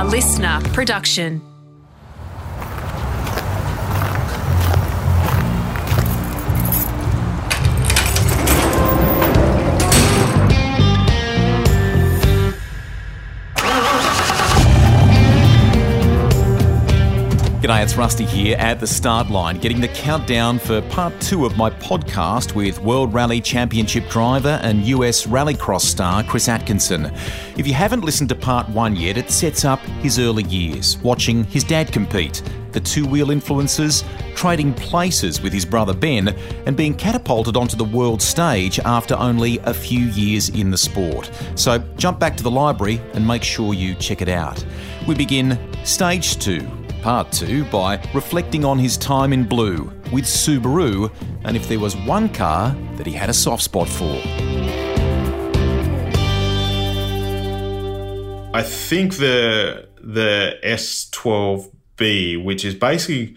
A listener production. G'day, it's Rusty here at the start line, getting the countdown for part two of my podcast with World Rally Championship driver and US Rallycross star Chris Atkinson. If you haven't listened to part one yet, it sets up his early years, watching his dad compete, the two wheel influences, trading places with his brother Ben, and being catapulted onto the world stage after only a few years in the sport. So jump back to the library and make sure you check it out. We begin stage two Part 2 by reflecting on his time in blue with Subaru and if there was one car that he had a soft spot for. I think the the S12B, which is basically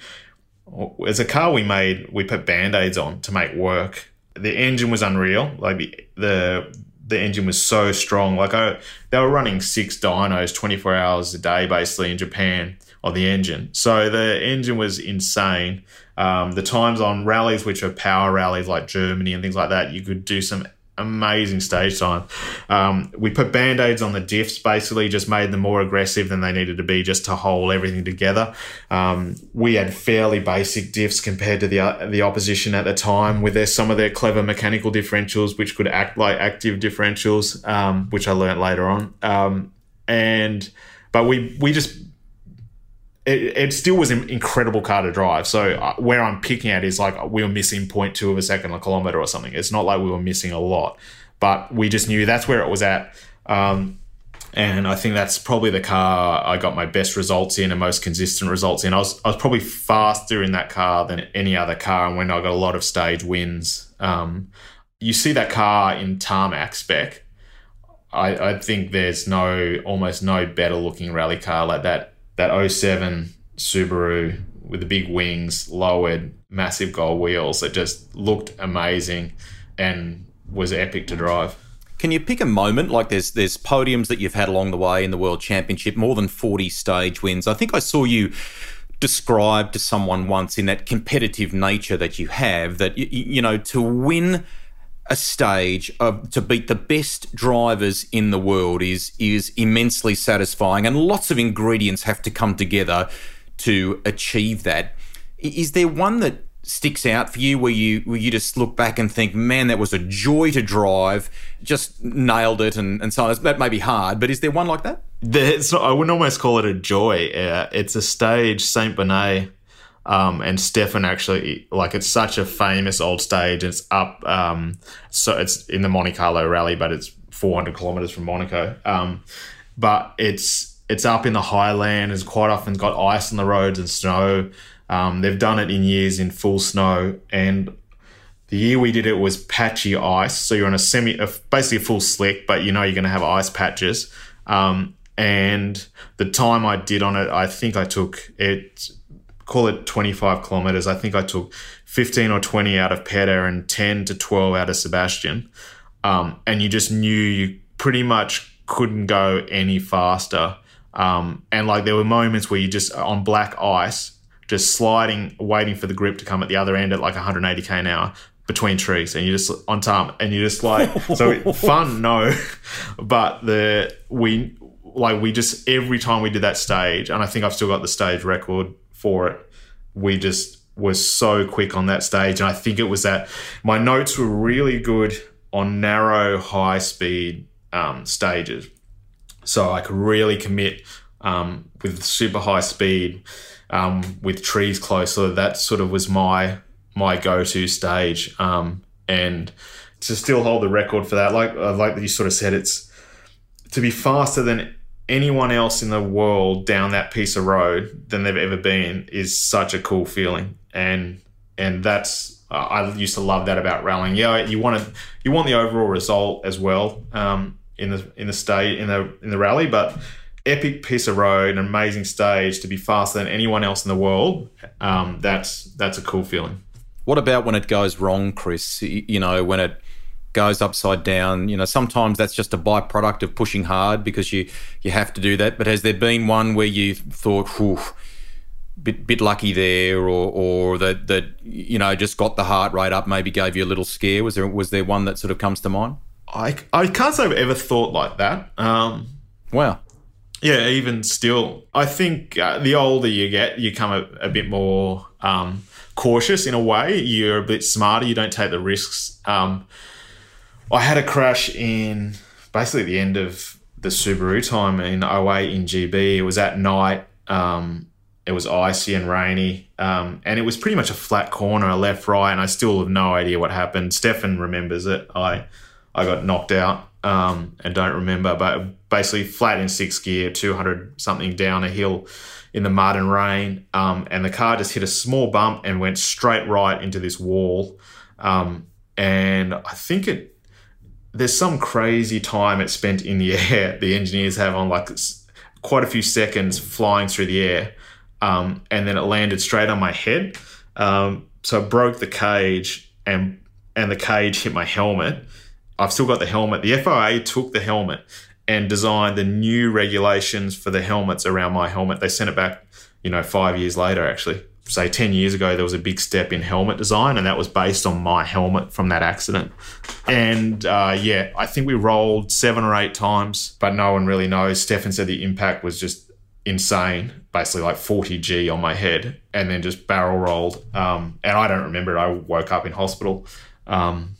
as a car we made, we put band-aids on to make work. The engine was unreal. Like the the the engine was so strong. Like I, they were running six dynos 24 hours a day basically in Japan of the engine. So the engine was insane. Um, the times on rallies, which are power rallies like Germany and things like that, you could do some amazing stage time. Um, we put band aids on the diffs, basically, just made them more aggressive than they needed to be just to hold everything together. Um, we had fairly basic diffs compared to the uh, the opposition at the time, with their, some of their clever mechanical differentials, which could act like active differentials, um, which I learned later on. Um, and but we we just it, it, still was an incredible car to drive. So uh, where I'm picking at is like we were missing 0.2 of a second a kilometer or something. It's not like we were missing a lot, but we just knew that's where it was at. Um, and I think that's probably the car I got my best results in and most consistent results in. I was I was probably faster in that car than any other car, and when I got a lot of stage wins. Um, you see that car in tarmac spec. I, I think there's no almost no better looking rally car like that that 07 Subaru with the big wings, lowered, massive gold wheels that just looked amazing and was epic to drive. Can you pick a moment like there's there's podiums that you've had along the way in the World Championship, more than 40 stage wins. I think I saw you describe to someone once in that competitive nature that you have that you, you know to win a stage of to beat the best drivers in the world is is immensely satisfying and lots of ingredients have to come together to achieve that. Is there one that sticks out for you where you where you just look back and think man that was a joy to drive just nailed it and, and so on? That may be hard but is there one like that? I wouldn't almost call it a joy uh, it's a stage saint bonnet um, and Stéphane actually, like, it's such a famous old stage. It's up, um, so it's in the Monte Carlo Rally, but it's 400 kilometers from Monaco. Um, but it's it's up in the highland. It's quite often got ice on the roads and snow. Um, they've done it in years in full snow, and the year we did it was patchy ice. So you're on a semi, basically a full slick, but you know you're going to have ice patches. Um, and the time I did on it, I think I took it call it 25 kilometers. I think I took 15 or 20 out of Petter and 10 to 12 out of Sébastien. Um, and you just knew you pretty much couldn't go any faster. Um, and like there were moments where you just on black ice, just sliding, waiting for the grip to come at the other end at like 180k an hour between trees, and you just on time, and you just like so fun, no, but the we like we just every time we did that stage, and I think I've still got the stage record for it. We just was so quick on that stage. And I think it was that my notes were really good on narrow, high speed um, stages. So I could really commit um, with super high speed um, with trees close. So that sort of was my my go to stage. Um, and to still hold the record for that, like like you sort of said, it's to be faster than anyone else in the world down that piece of road than they've ever been is such a cool feeling and and that's I used to love that about rallying. Yeah, you want to you want the overall result as well um, in the in the state in the in the rally, but epic piece of road, an amazing stage to be faster than anyone else in the world. Um, that's that's a cool feeling. What about when it goes wrong, Chris? You know, when it goes upside down. You know, sometimes that's just a byproduct of pushing hard because you you have to do that. But has there been one where you thought, whew, bit bit lucky there, or or that that you know just got the heart rate up, maybe gave you a little scare? Was there was there one that sort of comes to mind? I, I can't say I've ever thought like that. Um, wow. Yeah, even still, I think uh, the older you get, you become a, a bit more um, cautious in a way. You're a bit smarter. You don't take the risks. Um, I had a crash in basically the end of the Subaru time in 08 in GB. It was at night. Um, it was icy and rainy, um, and it was pretty much a flat corner, a left, right, and I still have no idea what happened. Stéphane remembers it. I I got knocked out um, and don't remember, but basically flat in sixth gear, 200 something down a hill in the mud and rain, um, and the car just hit a small bump and went straight right into this wall. Um, and I think it there's some crazy time it spent in the air. The engineers have on like quite a few seconds flying through the air, um, and then it landed straight on my head. Um, so I broke the cage, and and the cage hit my helmet. I've still got the helmet. The FIA took the helmet and designed the new regulations for the helmets around my helmet. They sent it back, you know, five years later, actually. Say 10 years ago, there was a big step in helmet design, and that was based on my helmet from that accident. And uh, yeah, I think we rolled seven or eight times, but no one really knows. Stéphane said the impact was just insane, basically like 40 G on my head, and then just barrel rolled. Um, and I don't remember it. I woke up in hospital. Um,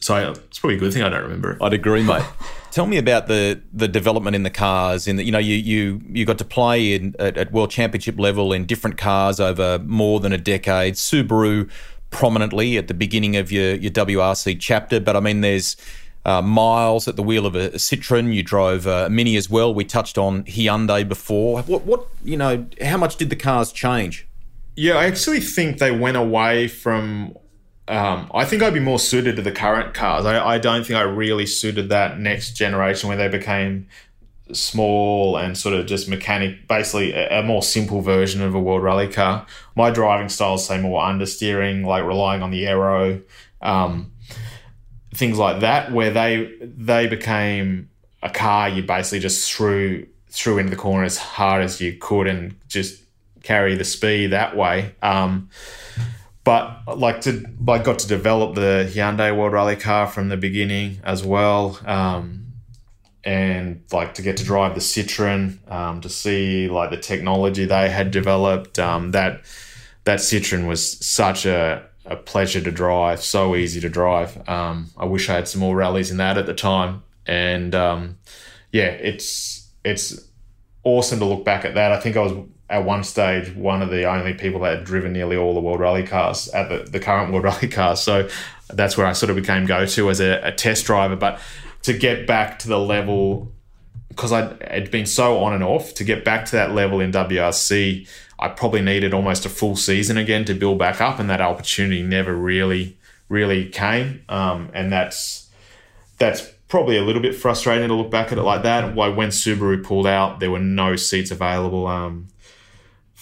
so I, it's probably a good thing I don't remember it. I'd agree, mate. Tell me about the the development in the cars. In the, you know, you you you got to play in at, at, world championship level in different cars over more than a decade. Subaru prominently at the beginning of your your WRC chapter, but I mean, there's uh, miles at the wheel of a, a Citroen. You drove a Mini as well. We touched on Hyundai before. What what you know? How much did the cars change? Yeah, I actually think they went away from um, I think I'd be more suited to the current cars. I, I don't think I really suited that next generation where they became small and sort of just mechanic, basically a, a, more simple version of a world rally car. My driving style is say more understeering, like relying on the aero, um, things like that, where they they became a car you basically just threw threw into the corner as hard as you could and just carry the speed that way. Um, but like to like got to develop the Hyundai World Rally car from the beginning as well, um, and like to get to drive the Citroen, um, to see like the technology they had developed. Um, that that Citroen was such a a pleasure to drive, so easy to drive. Um, I wish I had some more rallies in that at the time, and um, yeah, it's it's awesome to look back at that. I think I was at one stage one of the only people that had driven nearly all the World Rally cars at the, the current World Rally cars. So that's where I sort of became go to as a, a, test driver. But to get back to the level, because I had been so on and off, to get back to that level in WRC, I probably needed almost a full season again to build back up, and that opportunity never really, really came. Um, and that's that's probably a little bit frustrating to look back at it like that. Why when Subaru pulled out, there were no seats available. Um,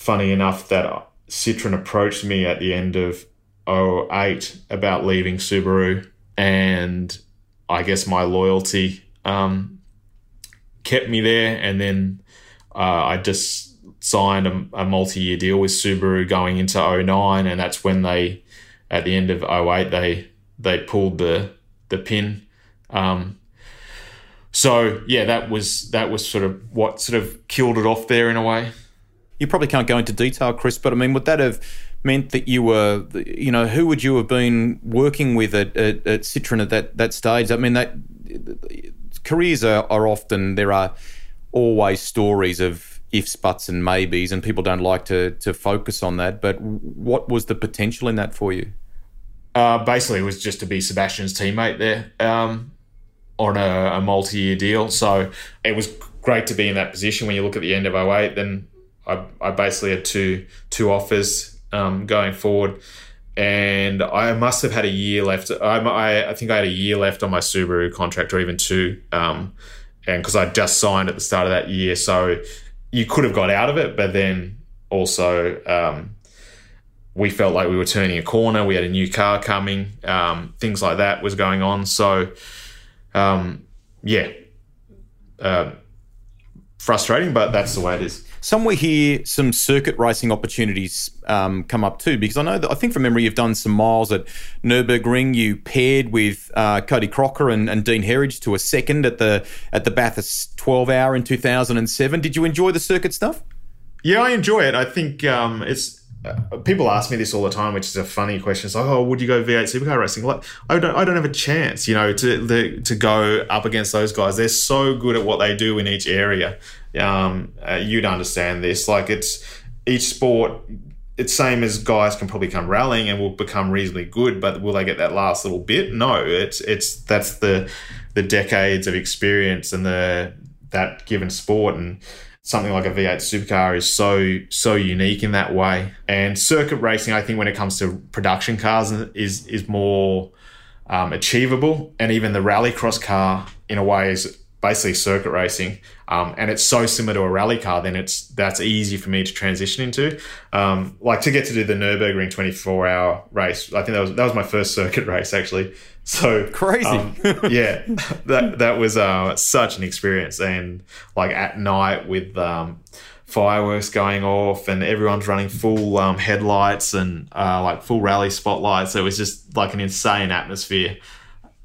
funny enough that Citroen approached me at the end of 08 about leaving Subaru, and I guess my loyalty um, kept me there. And then uh, I just signed a, a multi year deal with Subaru going into 09, and that's when they, at the end of 08, they they pulled the the pin. Um, so yeah, that was that was sort of what sort of killed it off there in a way you probably can't go into detail, Chris, but I mean, would that have meant that you were, you know, who would you have been working with at, at, at Citroen at that, that stage? I mean, that careers are, are often, there are always stories of ifs, buts, and maybes, and people don't like to, to focus on that. But what was the potential in that for you? Uh, basically, it was just to be Sébastien's teammate there um, on a, a multi year deal. So it was great to be in that position when you look at the end of 08. Then I, I basically had two two offers um, going forward, and I must have had a year left. I, I, think I had a year left on my Subaru contract, or even two, um, and because I just signed at the start of that year, so you could have got out of it, but then also um, we felt like we were turning a corner. We had a new car coming. Um, things like that was going on. So, um, yeah, uh, frustrating, but that's the way it is. Somewhere here, some circuit racing opportunities um, come up too, because I know that I think from memory you've done some miles at Nurburgring. You paired with uh, Cody Crocker and, and, Dean Herridge to a second at the at the Bathurst 12 Hour in 2007. Did you enjoy the circuit stuff? Yeah, I enjoy it. I think um, it's people ask me this all the time, which is a funny question. It's like, oh, would you go V8 supercar racing? Like, I don't, I don't have a chance, you know, to the, to go up against those guys. They're so good at what they do in each area. Um, uh, you'd understand this. Like, it's each sport. It's same as guys can probably come rallying and will become reasonably good, but will they get that last little bit? No, it's it's that's the the decades of experience and the that given sport and something like a V8 supercar is so so unique in that way. And circuit racing, I think, when it comes to production cars, is is more um, achievable. And even the rallycross car, in a way, is basically circuit racing. Um, and it's so similar to a rally car, then it's that's easy for me to transition into. Um, like to get to do the Nurburgring 24 hour race. I think that was that was my first circuit race actually. So crazy. Um, yeah, that that was uh, such an experience, and like at night with um, fireworks going off and everyone's running full um, headlights and uh, like full rally spotlights. It was just like an insane atmosphere.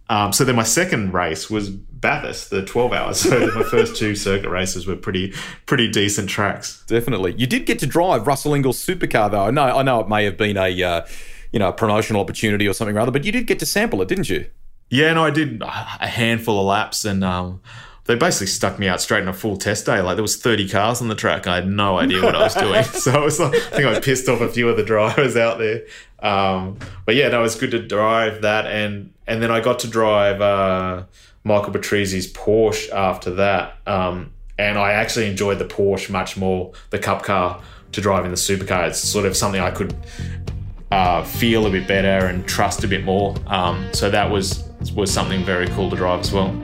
Um, so then my second race was Bathurst, the 12 hours. So my first two circuit races were pretty pretty decent tracks. Definitely. You did get to drive Russell Ingall's supercar though. I know I know it may have been a uh, you know, a promotional opportunity or something or other. But you did get to sample it, didn't you? Yeah, no, I did a handful of laps, and um, they basically stuck me out straight in a full test day. Like there was 30 cars on the track. I had no idea what I was doing. So I was like, I think I pissed off a few of the drivers out there. Um, but yeah, no, it was good to drive that, and and then I got to drive uh, Michael Patrizi's Porsche after that. Um, and I actually enjoyed the Porsche much more, the Cup car, to drive in the supercar. It's sort of something I could uh, feel a bit better and trust a bit more. Um, so that was was something very cool to drive as well.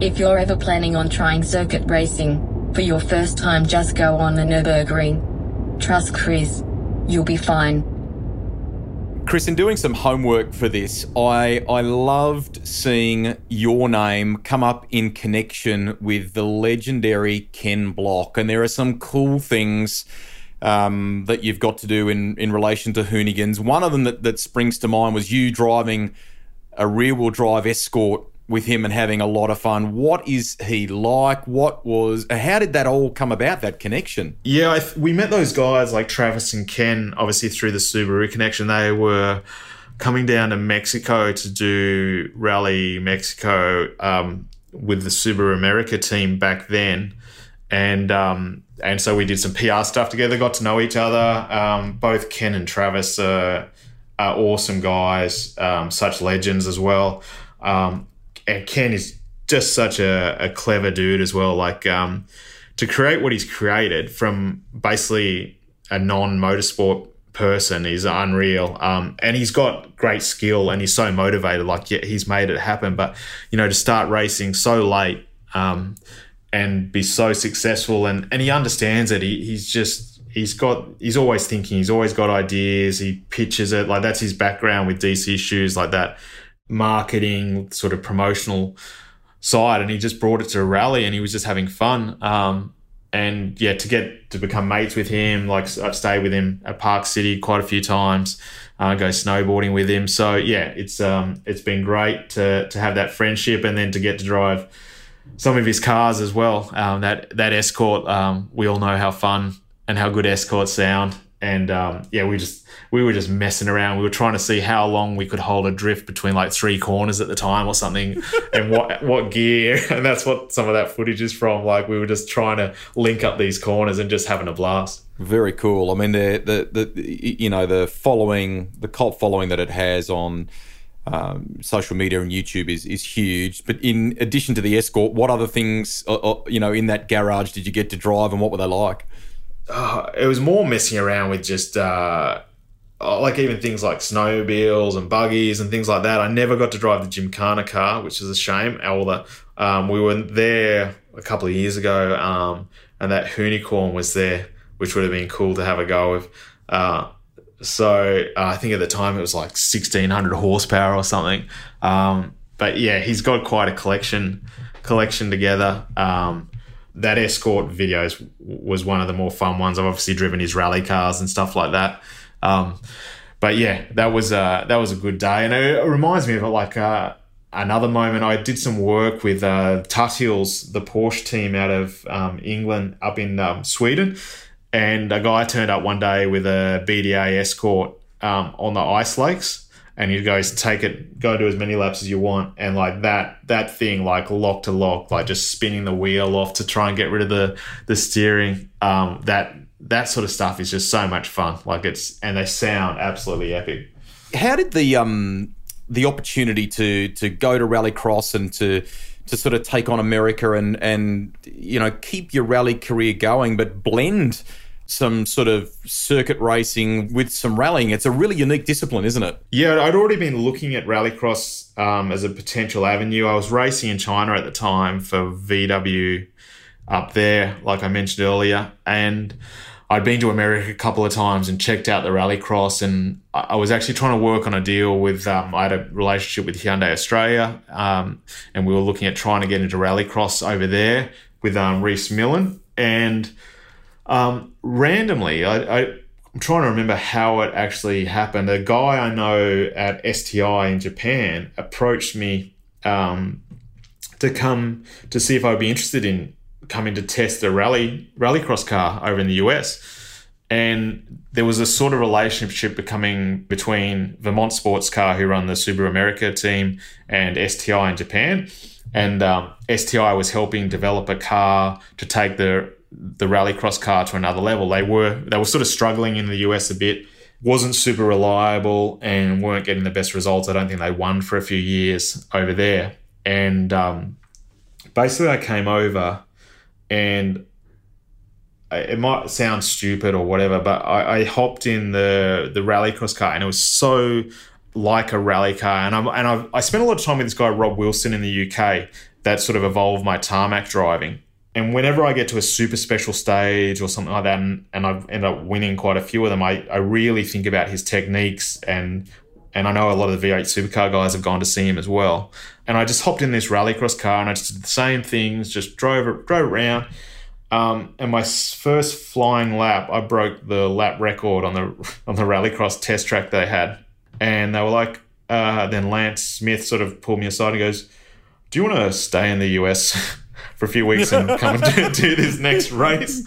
If you're ever planning on trying circuit racing, for your first time just go on the Nürburgring. Trust Chris. You'll be fine. Chris, in doing some homework for this, I I loved seeing your name come up in connection with the legendary Ken Block, and there are some cool things um, that you've got to do in in relation to Hoonigans. One of them that, that springs to mind was you driving a rear wheel drive escort with him and having a lot of fun. What is he like? What was? How did that all come about? That connection? Yeah, th- we met those guys like Travis and Ken, obviously through the Subaru connection. They were coming down to Mexico to do Rally Mexico um, with the Subaru America team back then, and um, and so we did some PR stuff together. Got to know each other. Um, both Ken and Travis are, are awesome guys, um, such legends as well. Um, and Ken is just such a, a clever dude as well. Like um, to create what he's created from basically a non motorsport person is unreal. Um, and he's got great skill and he's so motivated. Like yeah, he's made it happen. But you know, to start racing so late um, and be so successful, and and he understands it. He, he's just he's got he's always thinking. He's always got ideas. He pitches it like that's his background with DC shoes like that marketing, sort of promotional side, and he just brought it to a rally, and he was just having fun. Um, and yeah, to get to become mates with him, like I've stayed with him at Park City quite a few times, uh, go snowboarding with him. So yeah, it's um, it's been great to to have that friendship, and then to get to drive some of his cars as well. Um, that that escort, um, we all know how fun and how good escorts sound, and um, yeah, we just we were just messing around. We were trying to see how long we could hold a drift between like three corners at the time or something, and what what gear. And that's what some of that footage is from. Like we were just trying to link up these corners and just having a blast. Very cool. I mean, the the, the you know the following, the cult following that it has on. Um, social media and YouTube is is huge. But in addition to the escort, what other things, uh, uh, you know, in that garage did you get to drive, and what were they like? Uh, it was more messing around with just uh, uh, like even things like snowmobiles and buggies and things like that. I never got to drive the Gymkhana car, which is a shame. Although um, we were there a couple of years ago, um, and that Hoonicorn was there, which would have been cool to have a go with. Uh, so uh, I think at the time it was like 1600 horsepower or something. Um, but yeah, he's got quite a collection collection together. Um, that escort videos was one of the more fun ones. I've obviously driven his rally cars and stuff like that. Um, but yeah, that was uh, that was a good day, and it, reminds me of like uh, another moment. I did some work with uh, the Porsche team out of um, England, up in um, Sweden, and a guy turned up one day with a BDA escort um, on the ice lakes and you guys take it go do as many laps as you want and like that that thing like lock to lock like just spinning the wheel off to try and get rid of the the steering um that that sort of stuff is just so much fun. Like it's and they sound absolutely epic. How did the um the opportunity to to go to rallycross and to to sort of take on America and and you know keep your rally career going, but blend some sort of circuit racing with some rallying. It's a really unique discipline, isn't it? Yeah, I'd already been looking at rallycross um, as a potential avenue. I was racing in China at the time for VW up there, like I mentioned earlier, and I'd been to America a couple of times and checked out the rallycross, and I was actually trying to work on a deal with. Um, I had a relationship with Hyundai Australia, um, and we were looking at trying to get into rallycross over there with um, Rhys Millen, and um, randomly, I, I, am trying to remember how it actually happened. A guy I know at STI in Japan approached me um, to come to see if I'd be interested in coming to test a rally rallycross car over in the US. And there was a sort of relationship becoming between Vermont Sports Car, who run the Subaru America team, and STI in Japan. And um, STI was helping develop a car to take the the rallycross car to another level. They were they were sort of struggling in the US a bit, wasn't super reliable, and weren't getting the best results. I don't think they won for a few years over there. And um, basically, I came over, and it might sound stupid or whatever, but I, I hopped in the the rallycross car, and it was so like a rally car. And, I'm, and I've, I spent a lot of time with this guy, Rob Wilson, in the UK that sort of evolved my tarmac driving and whenever I get to a super special stage or something like that, and, and I end up winning quite a few of them, I, I really think about his techniques and and I know a lot of the V8 supercar guys have gone to see him as well. And I just hopped in this rallycross car and I just did the same things, just drove drove around. Um, and my first flying lap, I broke the lap record on the on the rallycross test track they had. And they were like, uh, then Lance Smith sort of pulled me aside and goes, "Do you want to stay in the US?" for a few weeks and come and do, do this next race.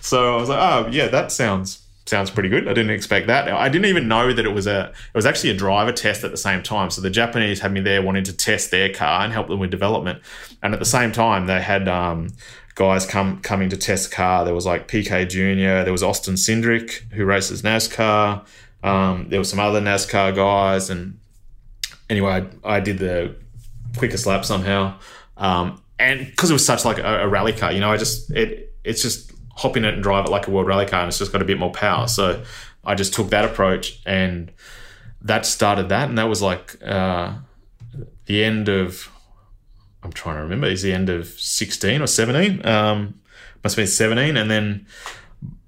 So I was like, oh yeah, that sounds sounds pretty good. I didn't expect that. I didn't even know that it was a it was actually a driver test at the same time. So the Japanese had me there wanting to test their car and help them with development, and at the same time they had um, guys come coming to test the car. There was like PK Junior, there was Austin Cindric who races NASCAR. Um, there were some other NASCAR guys, and anyway, I, I did the quickest lap somehow. Um, and because it was such like a, a, rally car, you know, I just it it's just hop in it and drive it like a world rally car, and it's just got a bit more power. So I just took that approach, and that started that, and that was like uh, the end of. I'm trying to remember. Is the end of 16 or 17? Um, must have been 17, and then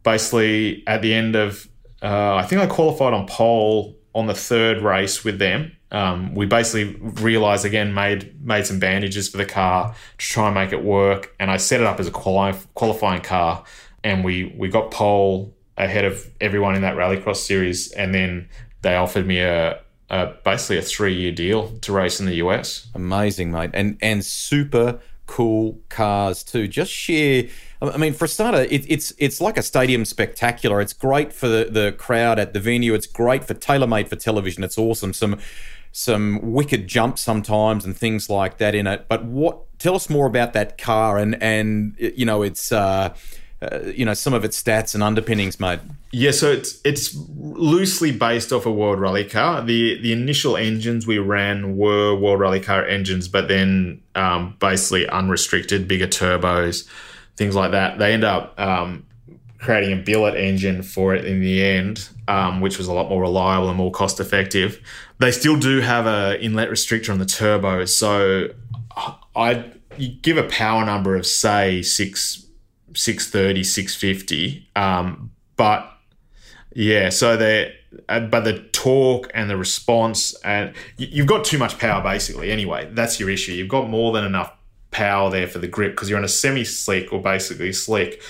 basically at the end of, uh, I think I qualified on pole on the third race with them um, we basically realized again made made some bandages for the car to try and make it work and i set it up as a quali- qualifying car and we we got pole ahead of everyone in that rallycross series and then they offered me a, a basically a three year deal to race in the us amazing mate and and super cool cars too just share I mean, for a starter, it, it's it's like a stadium spectacular. It's great for the, the crowd at the venue. It's great for tailor made for television. It's awesome. Some some wicked jumps sometimes and things like that in it. But what? Tell us more about that car and and you know its. Uh, uh, you know some of its stats and underpinnings, mate. Yeah, so it's it's loosely based off a World Rally car. The the initial engines we ran were World Rally car engines, but then um, basically unrestricted, bigger turbos, things like that. They end up um, creating a billet engine for it in the end, um, which was a lot more reliable and more cost effective. They still do have a inlet restrictor on the turbo, so I give a power number of say six 630, 650, um, but yeah, so they uh, but the torque and the response and you've got too much power basically anyway that's your issue you've got more than enough power there for the grip because you're on a semi slick or basically slick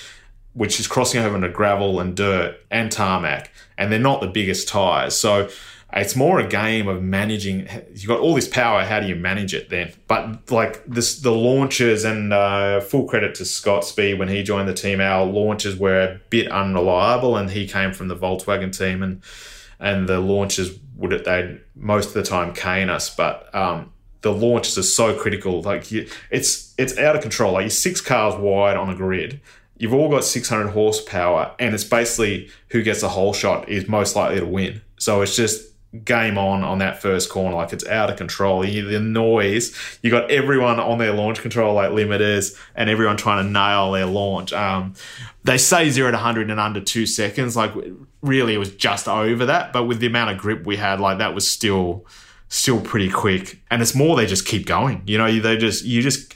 which is crossing over into gravel and dirt and tarmac, and they're not the biggest tires. So it's more a game of managing. You've got all this power. How do you manage it then? But like this, the launches and uh, full credit to Scott Speed when he joined the team. Our launches were a bit unreliable, and he came from the Volkswagen team, and and the launches would they most of the time cane us, but um, the launches are so critical. Like you, it's it's out of control. Like you're six cars wide on a grid you've all got 600 horsepower, and it's basically who gets a hole shot is most likely to win. So it's just game on on that first corner. Like it's out of control. You, the noise, you got everyone on their launch control like limiters and everyone trying to nail their launch. Um, they say zero to 100 in under two seconds. Like really, it was just over that. But with the amount of grip we had, like that was still still pretty quick. And it's more they just keep going. You know, they just you just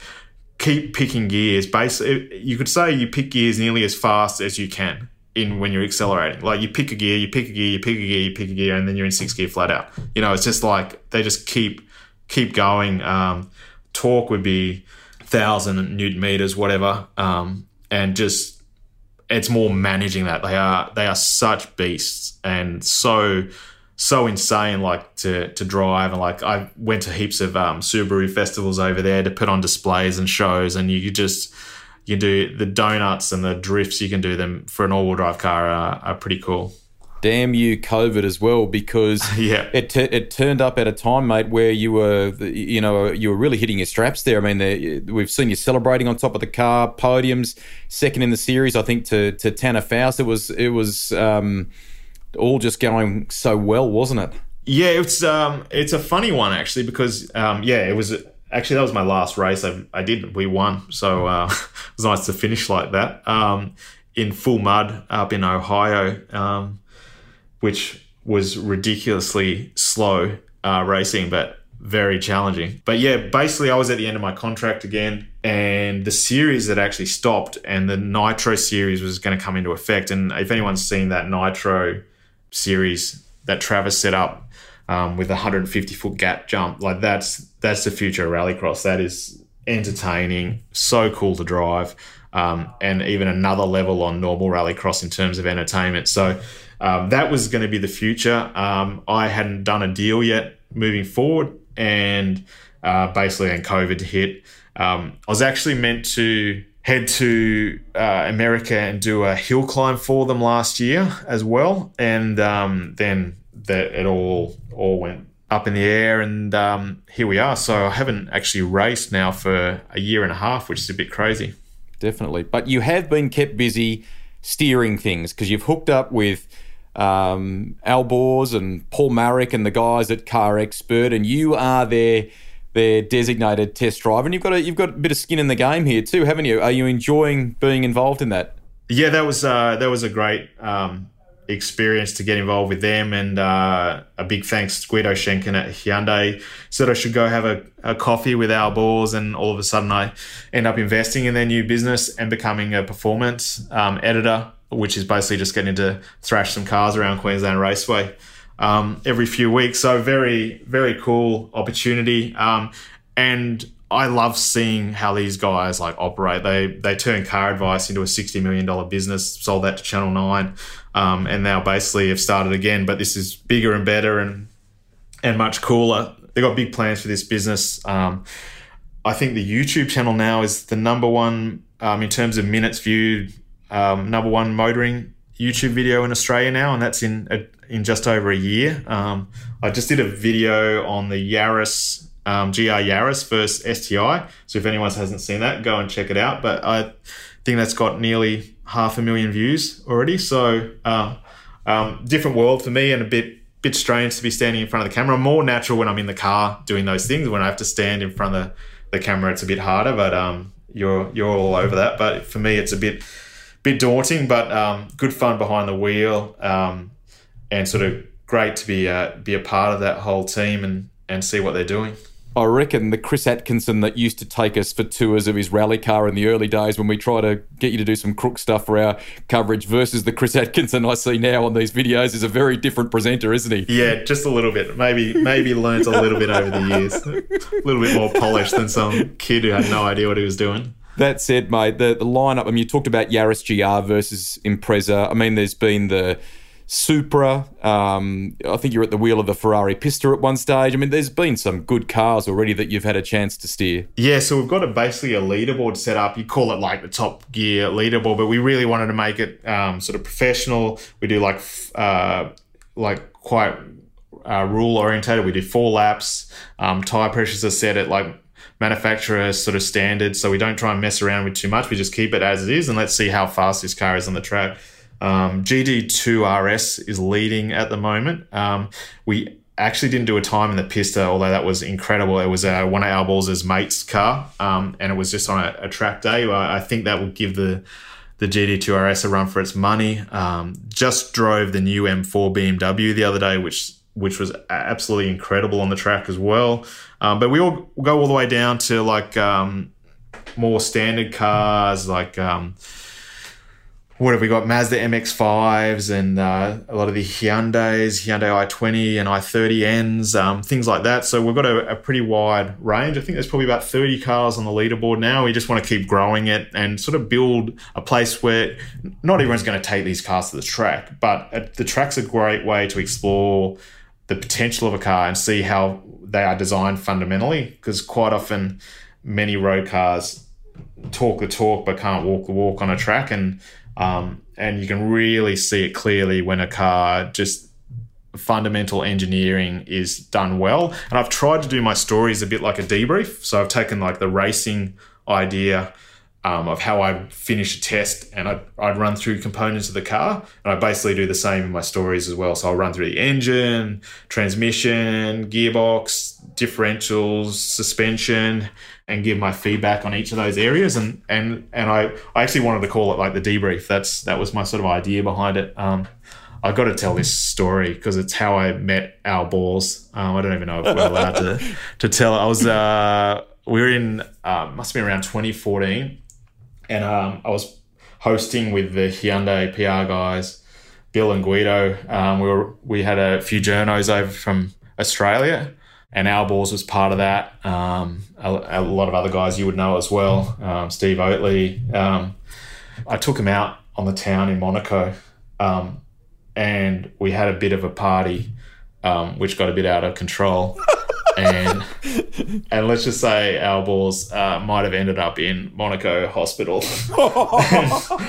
keep picking gears. Basically, you could say you pick gears nearly as fast as you can in when you're accelerating. Like you pick a gear, you pick a gear, you pick a gear, you pick a gear, and then you're in six gear flat out. You know, it's just like they just keep keep going. Um, torque would be thousand newton meters, whatever, um, and just it's more managing that. They are they are such beasts and so so insane like to to drive and like I went to heaps of um, Subaru festivals over there to put on displays and shows and you just you can do the donuts and the drifts you can do them for an all-wheel drive car are, are pretty cool damn you COVID as well because yeah. it t- it turned up at a time, mate, where you were you know you were really hitting your straps there. I mean, we've seen you celebrating on top of the car, podiums, second in the series, I think to to Tanner Foust. It was it was. Um, all just going so well, wasn't it? Yeah, it's um, it's a funny one actually because um, yeah, it was actually that was my last race I, I did. We won, so uh, it was nice to finish like that um, in full mud up in Ohio, um, which was ridiculously slow uh, racing, but very challenging. But yeah, basically, I was at the end of my contract again, and the series had actually stopped, and the Nitro series was going to come into effect. And if anyone's seen that Nitro series that Travis set up um, with a 150 foot gap jump. Like that's that's the future of rallycross. That is entertaining, so cool to drive, um, and even another level on normal rallycross in terms of entertainment. So um, that was going to be the future. Um, I hadn't done a deal yet moving forward, and uh, basically, when COVID hit, um, I was actually meant to head to uh, America and do a hill climb for them last year as well, and um, then that it all all went up in the air, and um, here we are. So I haven't actually raced now for a year and a half, which is a bit crazy. Definitely, but you have been kept busy steering things because you've hooked up with um, Alborz and Paul Maric and the guys at CarExpert, and you are there their designated test driver, and you've got a you've got a bit of skin in the game here too, haven't you? Are you enjoying being involved in that? Yeah, that was uh, that was a great um, experience to get involved with them, and uh, a big thanks to Guido Schenken at Hyundai said I should go have a, a coffee with Alborz, and all of a sudden I end up investing in their new business and becoming a performance um, editor, which is basically just getting to thrash some cars around Queensland Raceway um, every few weeks. So very, very cool opportunity. Um, and I love seeing how these guys like operate. They they turn CarAdvice into a sixty million dollar business, sold that to Channel Nine, um, and now basically have started again. But this is bigger and better and and much cooler. They've got big plans for this business. Um, I think the YouTube channel now is the number one um, in terms of minutes viewed, um, number one motoring YouTube video in Australia now, and that's in a, in just over a year. Um, I just did a video on the Yaris um, GR Yaris versus STI. So if anyone hasn't seen that, go and check it out. But I think that's got nearly half a million views already. So uh, um, different world for me, and a bit bit strange to be standing in front of the camera. More natural when I'm in the car doing those things. When I have to stand in front of the, the camera, it's a bit harder. But um, you're you're all over that. But for me, it's a bit bit daunting, but um, good fun behind the wheel, um, and sort of great to be uh, be a part of that whole team and and see what they're doing. I reckon the Chris Atkinson that used to take us for tours of his rally car in the early days when we try to get you to do some crook stuff for our coverage versus the Chris Atkinson I see now on these videos is a very different presenter, isn't he? Yeah, just a little bit. Maybe maybe learns a little bit over the years. A little bit more polished than some kid who had no idea what he was doing. That said, mate, the, the lineup, I mean, you talked about Yaris GR versus Impreza. I mean, there's been the Supra. Um, I think you're at the wheel of the Ferrari Pista at one stage. I mean, there's been some good cars already that you've had a chance to steer. Yeah, so we've got a basically a leaderboard set up. You call it like the Top Gear leaderboard, but we really wanted to make it um, sort of professional. We do like uh, like quite uh, rule orientated. We do four laps. Um, tire pressures are set at like manufacturer sort of standards, so we don't try and mess around with too much. We just keep it as it is, and let's see how fast this car is on the track. Um, GT2 RS is leading at the moment. Um, we actually didn't do a time in the pista, although that was incredible. It was uh, one of Alborz' mates' car, um, and it was just on a, a track day. I think that will give the the GT2 RS a run for its money. Um, just drove the new M4 BMW the other day, which which was absolutely incredible on the track as well. Um, but we all go all the way down to like um, more standard cars, like what have we got? Mazda MX-5s and uh, a lot of the Hyundai's, Hyundai i20 and i30Ns, um, things like that. So we've got a, a, pretty wide range. I think there's probably about 30 cars on the leaderboard now. We just want to keep growing it and sort of build a place where not everyone's going to take these cars to the track, but the track's a great way to explore the potential of a car and see how they are designed fundamentally. Because quite often, many road cars talk the talk but can't walk the walk on a track and um, and you can really see it clearly when a car just fundamental engineering is done well. And I've tried to do my stories a bit like a debrief. So I've taken like the racing idea um, of how I finish a test and I'd, I'd, run through components of the car. And I basically do the same in my stories as well. So I'll run through the engine, transmission, gearbox, differentials, suspension, and give my feedback on each of those areas. And and and I, I actually wanted to call it like the debrief. That's that was my sort of idea behind it. Um, I got to tell this story because it's how I met Alborz. Um, I don't even know if we're allowed to to tell. I was uh, we were in uh, must have been around 2014, and um, I was hosting with the Hyundai PR guys, Bill and Guido. Um, we were we had a few journos over from Australia and Alborz was part of that. Um, a, a, lot of other guys you would know as well, um, Steve Oatley. Um, I took him out on the town in Monaco, um, and we had a bit of a party, um, which got a bit out of control. and and let's just say Alborz uh, might have ended up in Monaco hospital,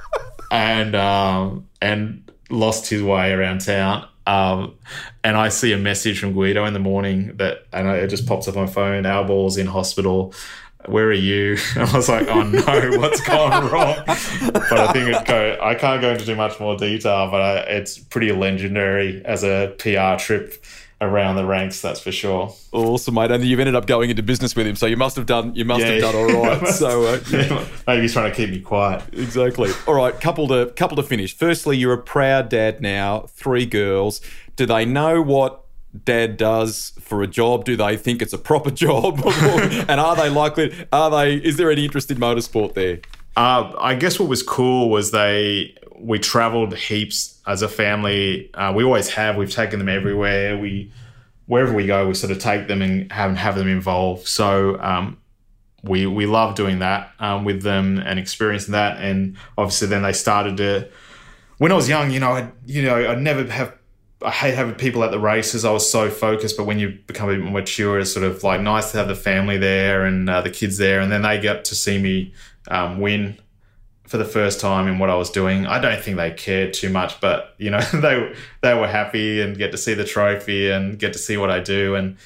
and um, and lost his way around town um, and I see a message from Guido in the morning that, and it just pops up on my phone. Alborz's in hospital. Where are you? And I was like, oh no, what's gone wrong? But I think it go. I can't go into too much more detail, but I, it's pretty legendary as a PR trip around the ranks, that's for sure. Awesome, mate. And you've ended up going into business with him, so you must have done you must yeah, have done all right. so uh, yeah, maybe he's trying to keep me quiet. Exactly. All right, couple to couple to finish. Firstly, you're a proud dad now, three girls. Do they know what dad does for a job? Do they think it's a proper job? and are they likely? Are they? Is there any interest in motorsport there? Uh, I guess what was cool was they we traveled heaps as a family. Uh, we always have. We've taken them everywhere. We wherever we go, we sort of take them and have have them involved. So um, we we love doing that um, with them and experiencing that. And obviously, then they started to. When I was young, you know, I you know I'd never have. I hate having people at the races. I was so focused, but when you become a bit more mature, it's sort of like nice to have the family there and uh, the kids there, and then they get to see me um, win for the first time in what I was doing. I don't think they cared too much, but you know they they were happy and get to see the trophy and get to see what I do, and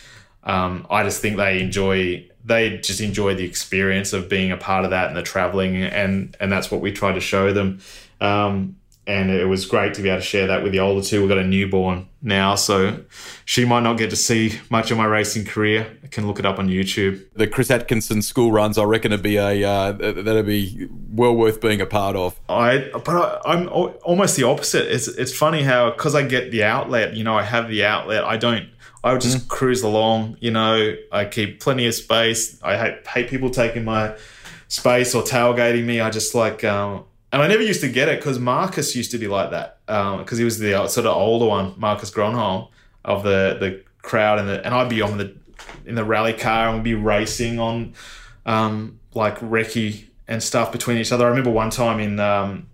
um, I just think they enjoy they just enjoy the experience of being a part of that and the traveling, and and that's what we try to show them. Um, and it was great to be able to share that with the older two. We've got a newborn now, so she might not get to see much of my racing career. I can look it up on YouTube. The Chris Atkinson school runs, I reckon, would be a uh, that'd be well worth being a part of. I, but I, am almost the opposite. It's it's funny how because I get the outlet, you know, I have the outlet. I don't. I would just mm. cruise along, you know. I keep plenty of space. I hate hate people taking my space or tailgating me. I just like. Um, and I never used to get it because Marcus used to be like that because um, he was the uh, sort of older one, Marcus Gronholm of the the crowd, and the, and I'd be on the in the rally car and we'd be racing on um, like recce and stuff between each other. I remember one time in um,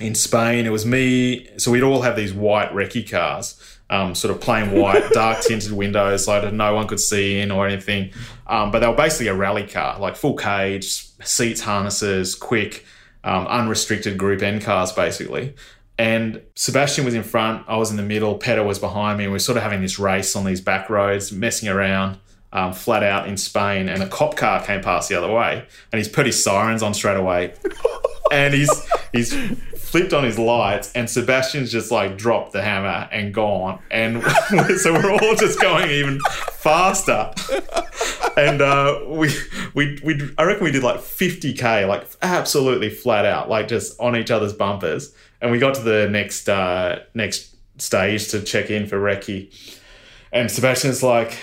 in Spain, it was me. So we'd all have these white recce cars, um, sort of plain white, dark tinted windows, so that no one could see in or anything. Um, but they were basically a rally car, like full cage, seats, harnesses, quick um, unrestricted Group N cars, basically. And Sébastien was in front, I was in the middle, Petter was behind me, and we are sort of having this race on these back roads, messing around. Um, flat out in Spain, and a cop car came past the other way, and he's put his sirens on straight away, and he's he's flipped on his lights, and Sébastien's just like dropped the hammer and gone, and so we're all just going even faster, and uh, we we we I reckon we did like 50k, like absolutely flat out, like just on each other's bumpers, and we got to the next uh, next stage to check in for recce, and Sébastien's like.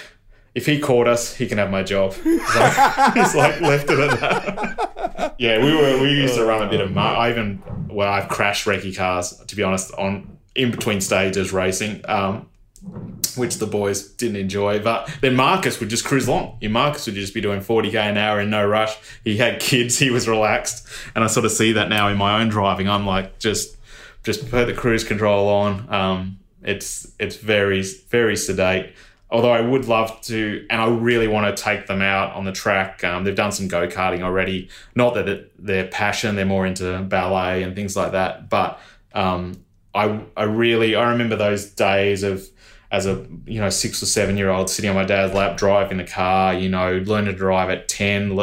If he caught us, he can have my job. he's like left it at that. yeah, we were we used to run a bit of. Mar- I even well, I've crashed recce cars to be honest on in between stages racing. Um, which the boys didn't enjoy. But then Marcus would just cruise along. Yeah, Marcus would just be doing 40k an hour in no rush. He had kids, he was relaxed. And I sort of see that now in my own driving. I'm like, just just put the cruise control on. Um, it's it's very, very sedate. Although I would love to, and I really want to take them out on the track. Um, they've done some go karting already. Not that it, their passion, they're more into ballet and things like that. But um, I, I really, I remember those days of as a you know six or seven year old sitting on my dad's lap driving the car you know learn to drive at 10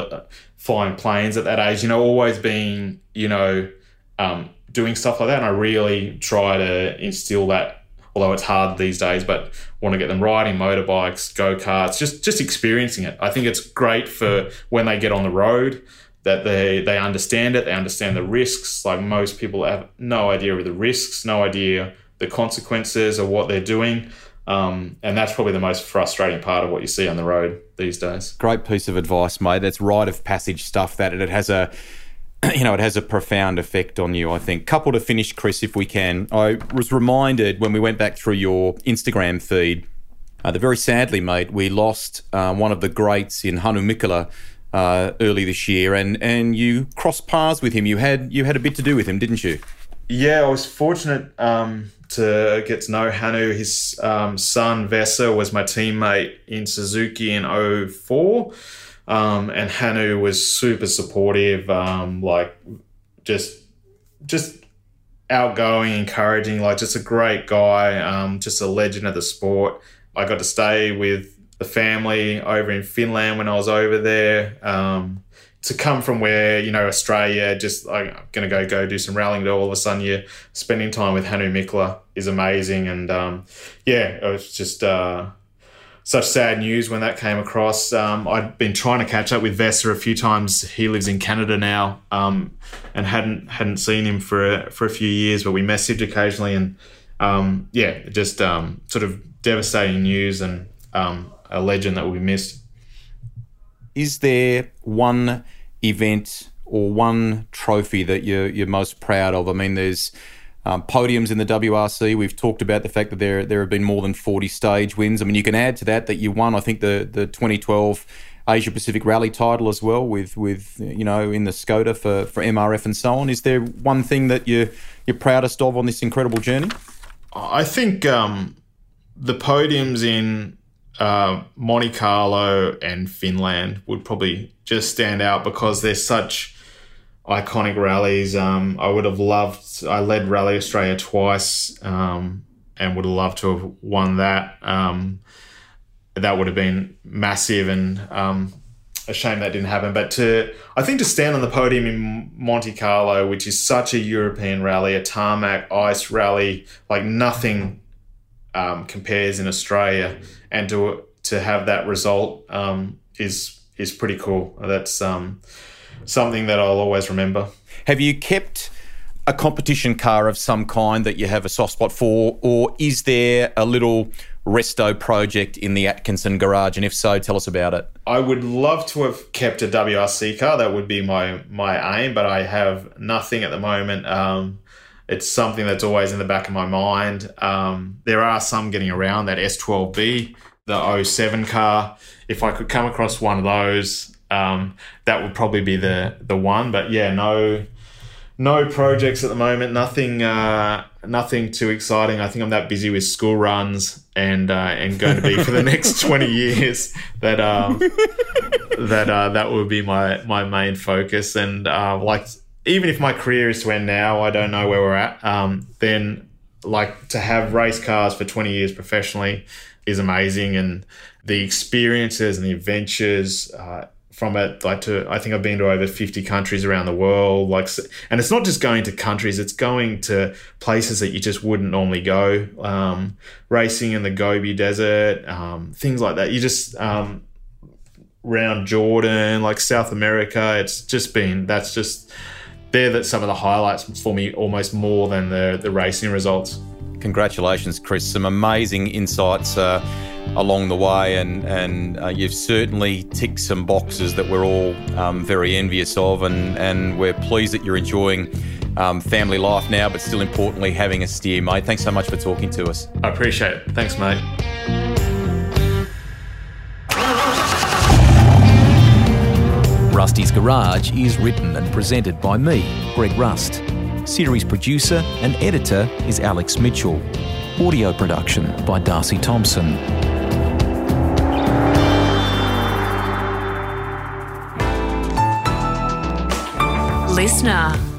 flying planes at that age you know always being you know um, doing stuff like that and i really try to instill that although it's hard these days but want to get them riding motorbikes go-karts just just experiencing it i think it's great for when they get on the road that they they understand it they understand the risks like most people have no idea of the risks no idea the consequences of what they're doing um, and that's probably the most frustrating part of what you see on the road these days. Great piece of advice, mate. That's rite of passage stuff that it has a you know, it has a profound effect on you, I think. Couple to finish, Chris, if we can. I was reminded when we went back through your Instagram feed uh, that very sadly, mate, we lost uh, one of the greats in Hannu Mikkola uh, early this year, and, and you crossed paths with him. You had you had a bit to do with him, didn't you? Yeah, I was fortunate. Um, to get to know Hannu. His um, son Vesa was my teammate in Suzuki in 04. Um, and Hannu was super supportive, um, like just just outgoing, encouraging, like just a great guy, um, just a legend of the sport. I got to stay with the family over in Finland when I was over there. Um, to come from where you know Australia, just like I'm gonna go go do some rallying, to all of a sudden you're spending time with Hannu Mikkola is amazing, and um, yeah, it was just uh, such sad news when that came across. Um, I'd been trying to catch up with Vesa a few times. He lives in Canada now, um, and hadn't hadn't seen him for a, for a few years, but we messaged occasionally, and um, yeah, just um, sort of devastating news and um, a legend that we missed is there one event or one trophy that you're, you're most proud of? I mean, there's um, podiums in the WRC. We've talked about the fact that there there have been more than 40 stage wins. I mean, you can add to that that you won, I think, the, the 2012 Asia Pacific Rally title as well, with with you know in the Skoda for, for MRF and so on. Is there one thing that you you're proudest of on this incredible journey? I think um, the podiums in uh, Monte Carlo and Finland would probably just stand out because they're such iconic rallies. Um, I would have loved. I led Rally Australia twice, um, and would have loved to have won that. Um, that would have been massive, and um, a shame that didn't happen. But to I think to stand on the podium in Monte Carlo, which is such a European rally, a tarmac ice rally, like nothing um, compares in Australia, and to to have that result um, is is pretty cool. That's something that I'll always remember. Have you kept a competition car of some kind that you have a soft spot for, or is there a little resto project in the Atkinson garage? And if so, tell us about it. I would love to have kept a WRC car. That would be my my aim, but I have nothing at the moment. Um, it's something that's always in the back of my mind. Um, there are some getting around that S12B, the 07 car. If I could come across one of those, um, that would probably be the the one. But yeah, no no projects at the moment. Nothing uh, nothing too exciting. I think I'm that busy with school runs and uh, and going to be for the next 20 years that um, that uh, that will be my my main focus. And uh, like even if my career is to end now, I don't know where we're at. Um, then like to have race cars for 20 years professionally is amazing and the experiences and the adventures uh, from it like to i think i've been to over 50 countries around the world like and it's not just going to countries it's going to places that you just wouldn't normally go um, racing in the gobi desert um, things like that. You just um, around jordan like south america it's just been that's just they're that some of the highlights for me almost more than the the racing results congratulations chris some amazing insights uh, along the way, and and uh, you've certainly ticked some boxes that we're all um, very envious of, and and we're pleased that you're enjoying. Um, family life now, but still importantly, having a steer, mate. Thanks so much for talking to us. I appreciate it. Thanks, mate. Rusty's Garage is written and presented by me, Greg Rust. Series producer and editor is Alex Mitchell. Audio production by Darcy Thompson. Listener.